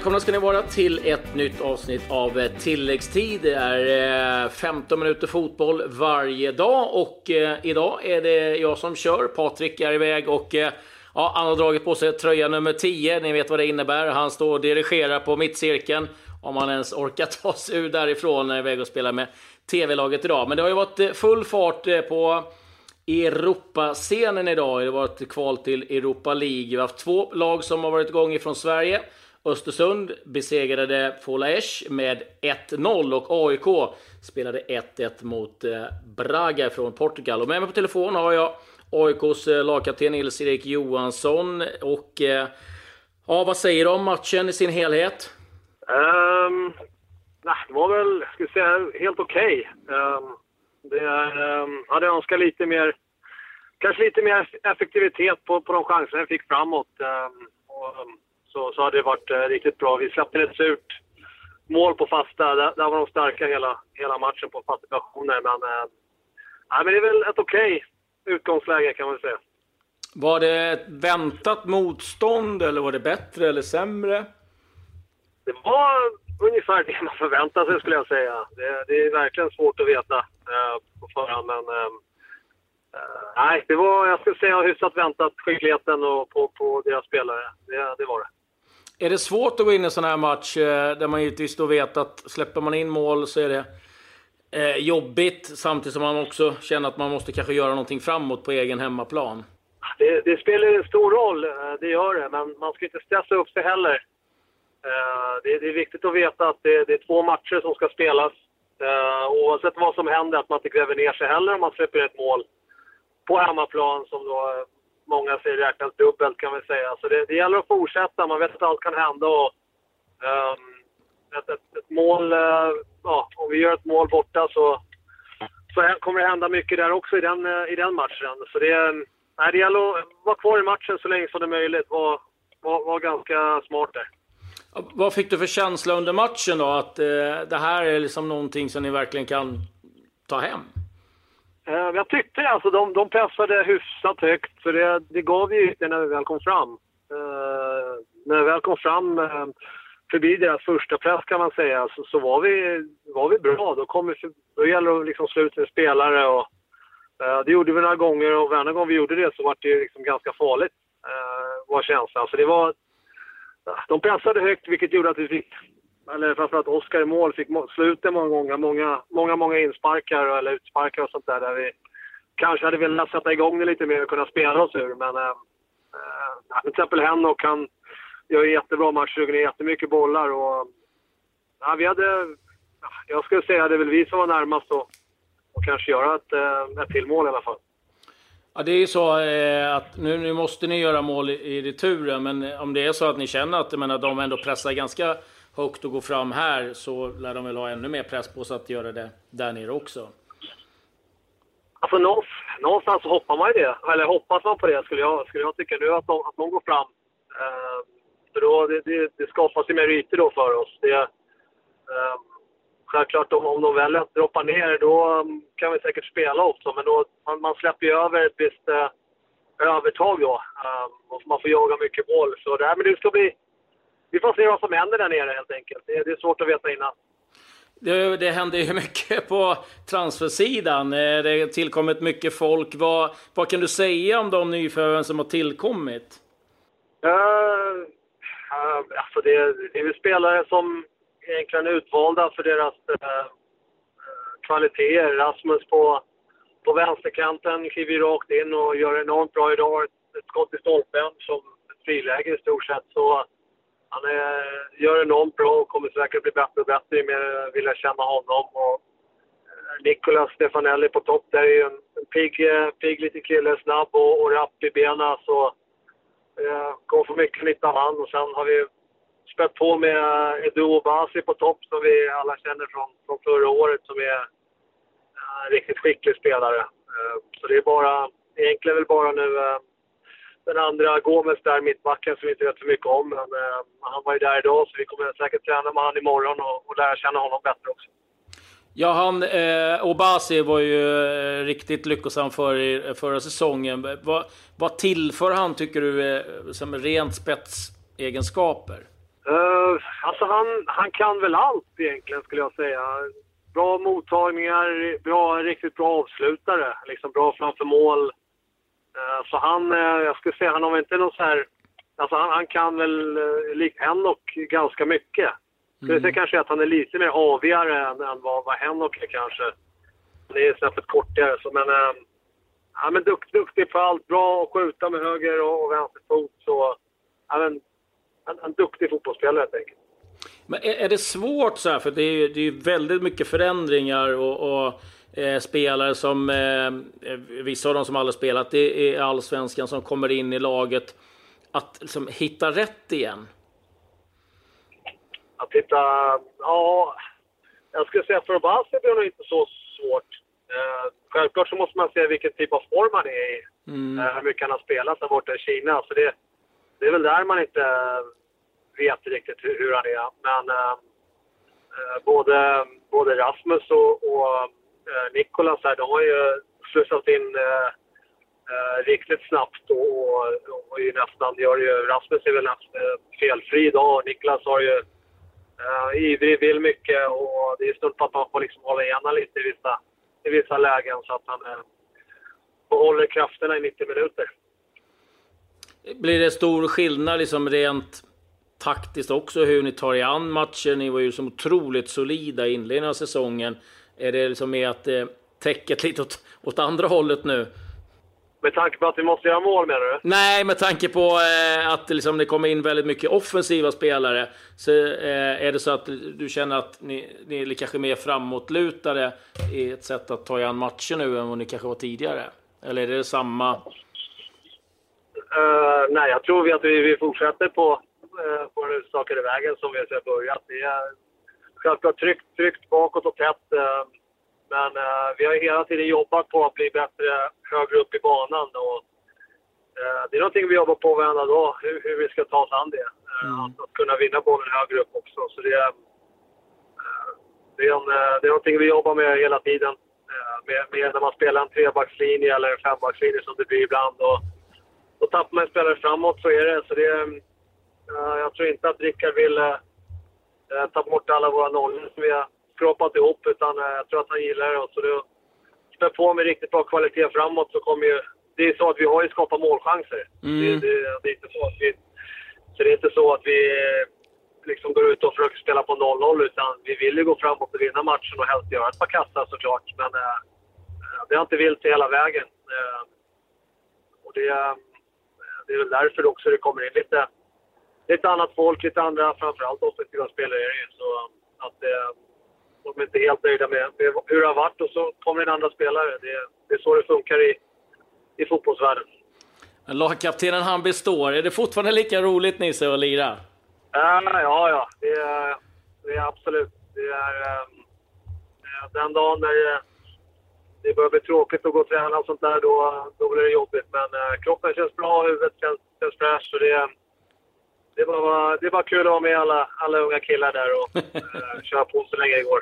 Välkomna ska ni vara till ett nytt avsnitt av eh, tilläggstid. Det är eh, 15 minuter fotboll varje dag och eh, idag är det jag som kör. Patrik är iväg och ja, han har dragit på sig tröja nummer 10. Ni vet vad det innebär. Han står och dirigerar på mittcirkeln. Om han ens orkar ta sig ur därifrån när han är iväg och spelar med tv-laget idag. Men det har ju varit full fart på Europascenen idag. Det har varit kval till Europa League. Vi har haft två lag som har varit igång ifrån Sverige. Östersund besegrade Fola Esch med 1-0 och AIK spelade 1-1 mot eh, Braga från Portugal. Och med mig på telefon har jag AIKs eh, lagkapten Nils-Erik Johansson. Och eh, ja, vad säger du om matchen i sin helhet? Um, nej, det var väl, ska vi säga, helt okej. Okay. Um, det um, ehm, hade önskat lite mer, kanske lite mer effektivitet på, på de chanser jag fick framåt. Um, och, så, så hade det varit eh, riktigt bra. Vi släppte ett surt mål på fasta. Där, där var de starka hela, hela matchen på fasta situationer. Men, eh, men det är väl ett okej okay utgångsläge kan man säga. Var det ett väntat motstånd eller var det bättre eller sämre? Det var ungefär det man förväntade sig skulle jag säga. Det, det är verkligen svårt att veta eh, på förhand. Men, eh, eh nej, det var, jag skulle säga hyfsat väntat, skickligheten och på, på deras spelare. Det, det var det. Är det svårt att gå in i en sån här match eh, där man givetvis då vet att släpper man in mål så är det eh, jobbigt samtidigt som man också känner att man måste kanske göra någonting framåt på egen hemmaplan? Det, det spelar en stor roll, eh, det gör det, men man ska inte stressa upp sig heller. Eh, det, det, är viktigt att veta att det, det, är två matcher som ska spelas. Eh, oavsett vad som händer, att man inte gräver ner sig heller om man släpper ett mål på hemmaplan som då många säger räknas dubbelt kan vi säga. Så det, det gäller att fortsätta. Man vet att allt kan hända. Och, um, ett, ett, ett, mål, uh, ja, om vi gör ett mål borta så, så kommer det hända mycket där också i den, uh, i den matchen. Så det, nej, det gäller att vara kvar i matchen så länge som det är möjligt. Var, var, var ganska smart där. Vad fick du för känsla under matchen då? Att eh, det här är liksom någonting som ni verkligen kan ta hem? Eh, jag tyckte alltså de, de pressade hyfsat högt, för det, det gav ju det när vi väl kom fram. Eh, uh, när vi väl kom fram uh, förbi deras första press kan man säga, så, så var, vi, var vi bra. Då, kom vi, då gäller det liksom att liksom slå ut med spelare och uh, det gjorde vi några gånger och varje gång vi gjorde det så var det liksom ganska farligt, uh, var känslan. Så det var, de pressade högt vilket gjorde att vi fick eller framförallt Oskar i mål, fick sluta många gånger. Många, många, många insparkar eller utsparkar och sånt där. där vi kanske hade velat sätta igång det lite mer och kunna spela oss ur. Men eh, eh till exempel Henok, han gör en jättebra match, suger ner jättemycket bollar. Och, ja, vi hade, jag skulle säga att det är väl vi som var närmast att och kanske göra ett, eh, ett till mål i alla fall. Ja, det är ju så eh, att nu, nu måste ni göra mål i, i returen, men om det är så att ni känner att menar, de ändå pressar ganska högt och gå fram här så lär de väl ha ännu mer press på sig att göra det där nere också. Alltså någonstans hoppas man ju det. Eller hoppas man på det skulle jag, skulle jag tycka nu att de, att de går fram. Eh, för då, det, det, det skapas ju mer ytor då för oss. Det, eh, självklart om, om de väljer att droppa ner då ehm, kan vi säkert spela också. Men då, man, man släpper ju över ett visst eh, övertag då. Eh, och man får jaga mycket boll. Så det, men det ska bli vi får se vad som händer där nere helt enkelt. Det, det är svårt att veta innan. Det, det händer ju mycket på transfersidan. Eh, det har tillkommit mycket folk. Vad, vad kan du säga om de nyförvärven som har tillkommit? Uh, uh, alltså det, det är väl spelare som egentligen är utvalda för deras uh, kvaliteter. Rasmus på, på vänsterkanten kliver rakt in och gör enormt bra idag. Ett, ett skott i stolpen som ett friläge i stort sett. Så han är, gör enormt bra och kommer säkert bli bättre och bättre ju mer jag vill känna honom. Och eh, Nicolas Stefanelli på topp där är ju en, en pigg, eh, pigg liten kille, snabb och, och rapp i benen. Så eh, kommer få mycket nytta av han. Och sen har vi spett på med eh, Edu Obasi på topp som vi alla känner från, från förra året som är en riktigt skicklig spelare. Eh, så det är bara, egentligen väl bara nu eh, den andra Gomes där, mittbacken, som vi inte vet så mycket om. Men eh, han var ju där idag, så vi kommer säkert träna med honom imorgon och, och lära känna honom bättre också. Ja, han, eh, Obasi var ju eh, riktigt lyckosam för, förra säsongen. Vad, vad tillför han, tycker du, eh, som rent spetsegenskaper? Uh, alltså han, han kan väl allt egentligen skulle jag säga. Bra mottagningar, bra, riktigt bra avslutare. Liksom bra framför mål. Uh, så han, uh, jag skulle säga, han har inte någon så här... Alltså han, han kan väl, uh, likt Henok, ganska mycket. Mm. Skulle säga kanske att han är lite mer avigare än, än vad, vad Henok är kanske. Han är snäppet kortare, så men... Uh, ja, men dukt, duktig på allt. Bra att skjuta med höger och, och vänster fot. Så, ja, men, en, en duktig fotbollsspelare helt enkelt. Men är, är, det svårt så här? För det är ju det är väldigt mycket förändringar och, och eh, spelare som... Eh, vissa av dem som aldrig spelat det är allsvenskan som kommer in i laget. Att liksom, hitta rätt igen? Att hitta... Ja, jag skulle säga för Bassi blir det nog inte så svårt. Eh, självklart så måste man se vilken typ av form han är i. Mm. Eh, hur mycket han har spelat där borta i Kina. Så det, det är väl där man inte vet riktigt hur, hur han är. Men eh, eh, både, både Rasmus och, och Eh, Nikolas här, de har ju slussat in eh, eh, riktigt snabbt och, och, och ju nästan, gör ju, Rasmus är väl nästan eh, felfri idag och Niklas har ju eh, ivrig, vill mycket och det är stund på att man får liksom hålla igen lite i vissa, i vissa lägen så att han eh, behåller krafterna i 90 minuter. Blir det stor skillnad liksom rent taktiskt också hur ni tar er an matchen? Ni var ju så otroligt solida i inledningen av säsongen. Är det liksom med att eh, täcket lite åt, åt andra hållet nu? Med tanke på att vi måste göra mål menar du? Nej, med tanke på eh, att liksom, det kommer in väldigt mycket offensiva spelare. Så eh, är det så att du känner att ni, ni är kanske mer framåtlutade i ett sätt att ta er an matchen nu än vad ni kanske var tidigare? Eller är det samma? Uh, nej, jag tror vi att vi, vi fortsätter på, uh, på den utstakade vägen som vi har börjat. Det är självklart tryggt, tryggt bakåt och tätt. Uh, men vi har hela tiden jobbat på att bli bättre högre upp i banan. Och, det är någonting vi jobbar på varenda dag, hur, hur vi ska ta oss an det. Mm. Att, att, kunna vinna bollen högre upp också. Så det, det, är en, det är någonting vi jobbar med hela tiden. Med, med när man spelar en trebackslinje eller en fembackslinje som det blir ibland. Och, då tappar man en spelare framåt, så är det. Så det jag tror inte att Rickard vill ta bort alla våra nollor som vi har skrapat ihop, utan uh, jag tror att han gillar det. Och så det spär på med riktigt bra kvalitet framåt så kommer ju... Det är så att vi har ju skapat målchanser. Mm. Det, det, det, är inte så att vi... Så det är inte så att vi liksom går ut och försöker spela på 0-0, utan vi vill ju gå framåt och vinna matchen och helst göra ett par kassar såklart. Men det har inte vilt hela vägen. och det det är väl därför också det kommer in lite, lite annat folk, lite andra, framförallt offensiva spelare Så att eh, de är inte helt nöjda med, med, hur det har varit och så kommer det andra spelare. Det, det är så det funkar i, i fotbollsvärlden. Lagkaptenen han består. Är det fortfarande lika roligt Nisse att lira? Äh, ja, ja. Det är, det är absolut. Det är, um, den dagen när det börjar bli tråkigt att gå och träna och sånt där, då, då blir det jobbigt. Men eh, kroppen känns bra, huvudet känns, känns fräscht. det, det, var, det var kul att vara med alla, alla unga killar där och eh, köra på så länge det går.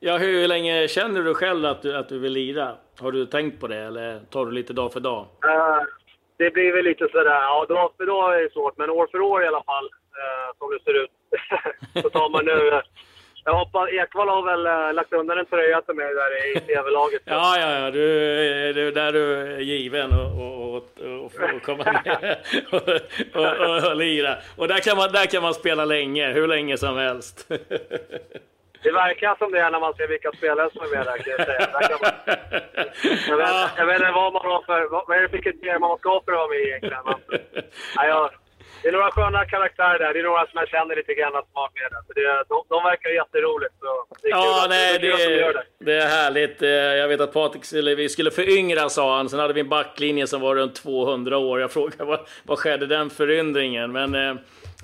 Ja, hur länge känner du själv att du, att du vill lira? Har du tänkt på det eller tar du lite dag för dag? Uh, det blir väl lite sådär, ja dag för dag är det svårt, men år för år i alla fall, uh, som det ser ut. så tar man nu jag hoppas, Ekvall har väl äh, lagt undan en tröja till mig där i TV-laget. ja, ja, ja. Du, du, där du är given och, och, och, och, och komma med och, och, och, och, lira. Och där kan, man, där kan man spela länge, hur länge som helst. Det verkar som det när man ser vilka spelare som är med där, kan jag säga. Där kan man, jag, vet, jag vet inte vad man har för... Vad är det för kriterier man ska för att vara med egentligen? Men, ja, jag, det är några sköna karaktärer där. Det är några som jag känner lite grann som har med det. det de, de verkar jätteroligt. Så det är ja, nej, det, är, det. det är härligt. Eh, jag vet att Patrik skulle, vi skulle föryngra, sa han. Sen hade vi en backlinje som var runt 200 år. Jag frågade vad, vad skedde den föryndringen? Men eh,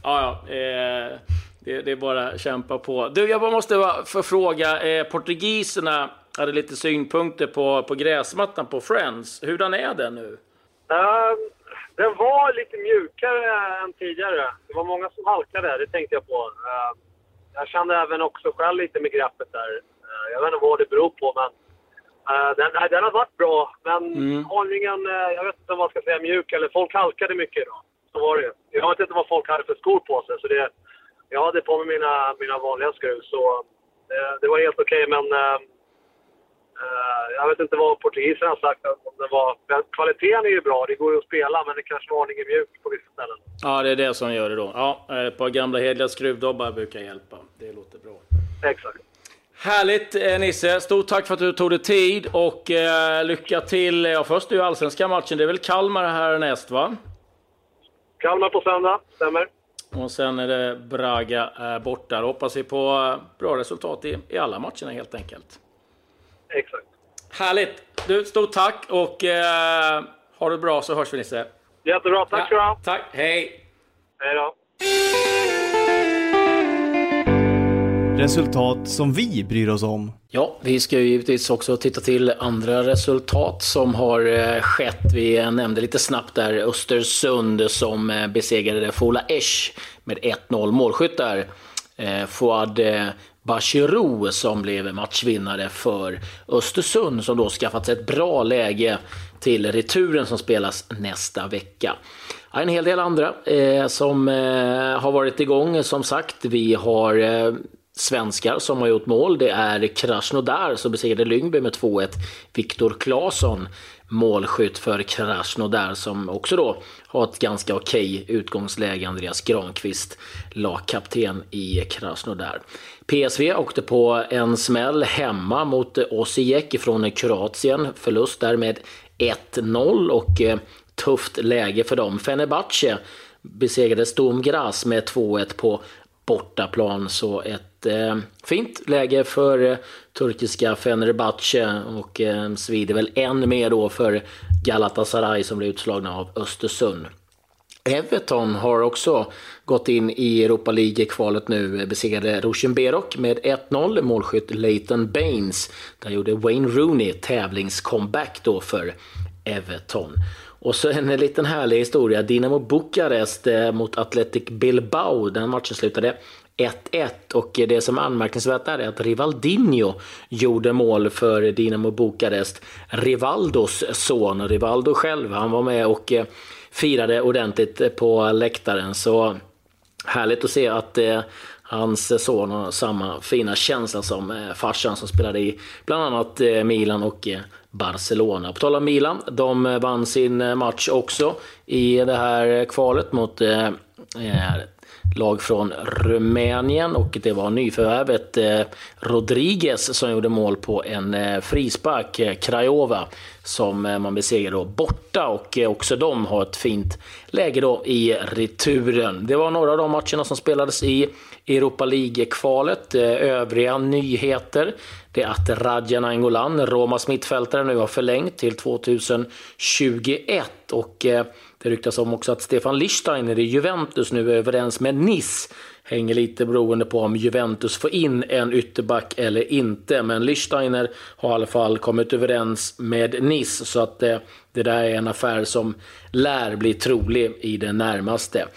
ja. Eh, det, det, är bara att kämpa på. Du, jag måste förfråga. Eh, portugiserna hade lite synpunkter på, på gräsmattan på Friends. Hurdan är den nu? Um den var lite mjukare än tidigare. Det var många som halkade, det tänkte jag på. Eh, jag kände även också själv lite med greppet där. Eh, jag vet inte vad det beror på, men eh, den, den har varit bra. Men mm. hållningen, jag vet inte om man ska säga mjuk eller folk halkade mycket idag. Så var det Jag vet inte vad folk hade för skor på sig, så det, jag hade på mig mina, mina vanliga skruv så det, det var helt okej. Okay, men jag vet inte vad portugisen har sagt. Om det var, kvaliteten är ju bra, det går ju att spela, men det kanske var aningen mjukt på vissa ställen. Ja, det är det som gör det då. Ja, ett par gamla hedliga skruvdobbar brukar hjälpa. Det låter bra. Exakt. Härligt Nisse! Stort tack för att du tog dig tid och eh, lycka till. Ja, först är ju allsvenska matchen. Det är väl Kalmar här näst va? Kalmar på söndag, stämmer. Och sen är det Braga eh, borta. Hoppas vi på eh, bra resultat i, i alla matcherna helt enkelt. Exakt. Härligt! Du, stort tack och eh, ha det bra så hörs vi Nisse. Jättebra, tack ska du ha. Tack, hej! Hej då. Resultat som vi bryr oss om. Ja, vi ska ju givetvis också titta till andra resultat som har eh, skett. Vi nämnde lite snabbt där Östersund som eh, besegrade Fola Esch med 1-0 målskyttar. Eh, Fouad eh, Bachirou som blev matchvinnare för Östersund som då skaffat sig ett bra läge till returen som spelas nästa vecka. En hel del andra eh, som eh, har varit igång som sagt. Vi har eh, svenskar som har gjort mål. Det är Krasnodar som besegrade Lyngby med 2-1. Viktor Claesson målskytt för Krasnodar som också då har ett ganska okej utgångsläge. Andreas Granqvist, lagkapten i Krasnodar. PSV åkte på en smäll hemma mot Osijek från Kroatien. Förlust där med 1-0 och eh, tufft läge för dem. Fenerbahce besegrade Stumgras Graz med 2-1 på bortaplan. Så ett Eh, fint läge för eh, turkiska Fenerbahce och eh, svider väl än mer då för Galatasaray som blir utslagna av Östersund. Everton har också gått in i Europa League-kvalet nu, eh, besegrade Rosenberok med 1-0. Målskytt Leighton Baines. Där gjorde Wayne Rooney tävlingscomeback då för Everton. Och så en liten härlig historia. Dinamo Bukarest eh, mot Athletic Bilbao. Den matchen slutade 1-1 och det som är anmärkningsvärt är att Rivaldinho gjorde mål för Dinamo Bukarest. Rivaldos son, Rivaldo själv, han var med och eh, firade ordentligt eh, på läktaren. Så härligt att se att eh, hans son har samma fina känsla som eh, farsan som spelade i bland annat eh, Milan och eh, Barcelona. På tal om Milan, de eh, vann sin match också i det här kvalet mot eh, lag från Rumänien och det var nyförvärvet eh, Rodriguez som gjorde mål på en eh, frispark, Krajova, Craiova, som man besegrade borta och också de har ett fint läge då i returen. Det var några av de matcherna som spelades i Europa League-kvalet. Övriga nyheter det är att Radja Nainggolan, Romas mittfältare, nu har förlängt till 2021 och det ryktas om också att Stefan Lichsteiner i Juventus nu är överens med Nice. Hänger lite beroende på om Juventus får in en ytterback eller inte. Men Lichsteiner har i alla fall kommit överens med Nice. Så att det, det där är en affär som lär bli trolig i det närmaste.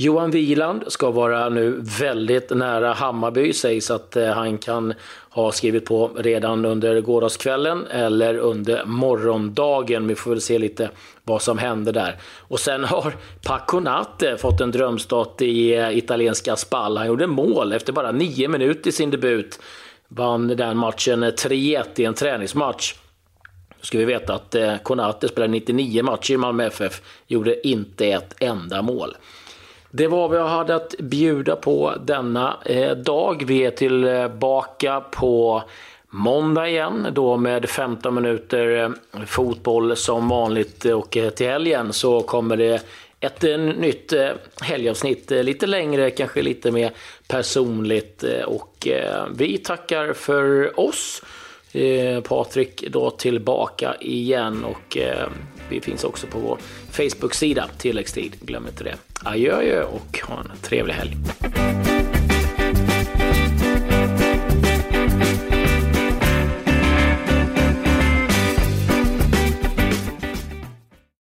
Johan Wieland ska vara nu väldigt nära Hammarby. Sägs att eh, han kan ha skrivit på redan under gårdagskvällen eller under morgondagen. Vi får väl se lite vad som händer där. Och sen har Paconate fått en drömstart i eh, italienska Spal. Han gjorde mål efter bara nio minuter i sin debut. Vann den matchen 3-1 i en träningsmatch. Då ska vi veta att eh, Konate spelade 99 matcher i Malmö FF, gjorde inte ett enda mål. Det var vad jag hade att bjuda på denna eh, dag. Vi är tillbaka på måndag igen då med 15 minuter eh, fotboll som vanligt och eh, till helgen så kommer det ett nytt helgavsnitt, lite längre, kanske lite mer personligt och vi tackar för oss. Eh, Patrik då tillbaka igen och eh, vi finns också på vår Facebook-sida, tilläggstid. Glöm inte det. Adjö, adjö och ha en trevlig helg.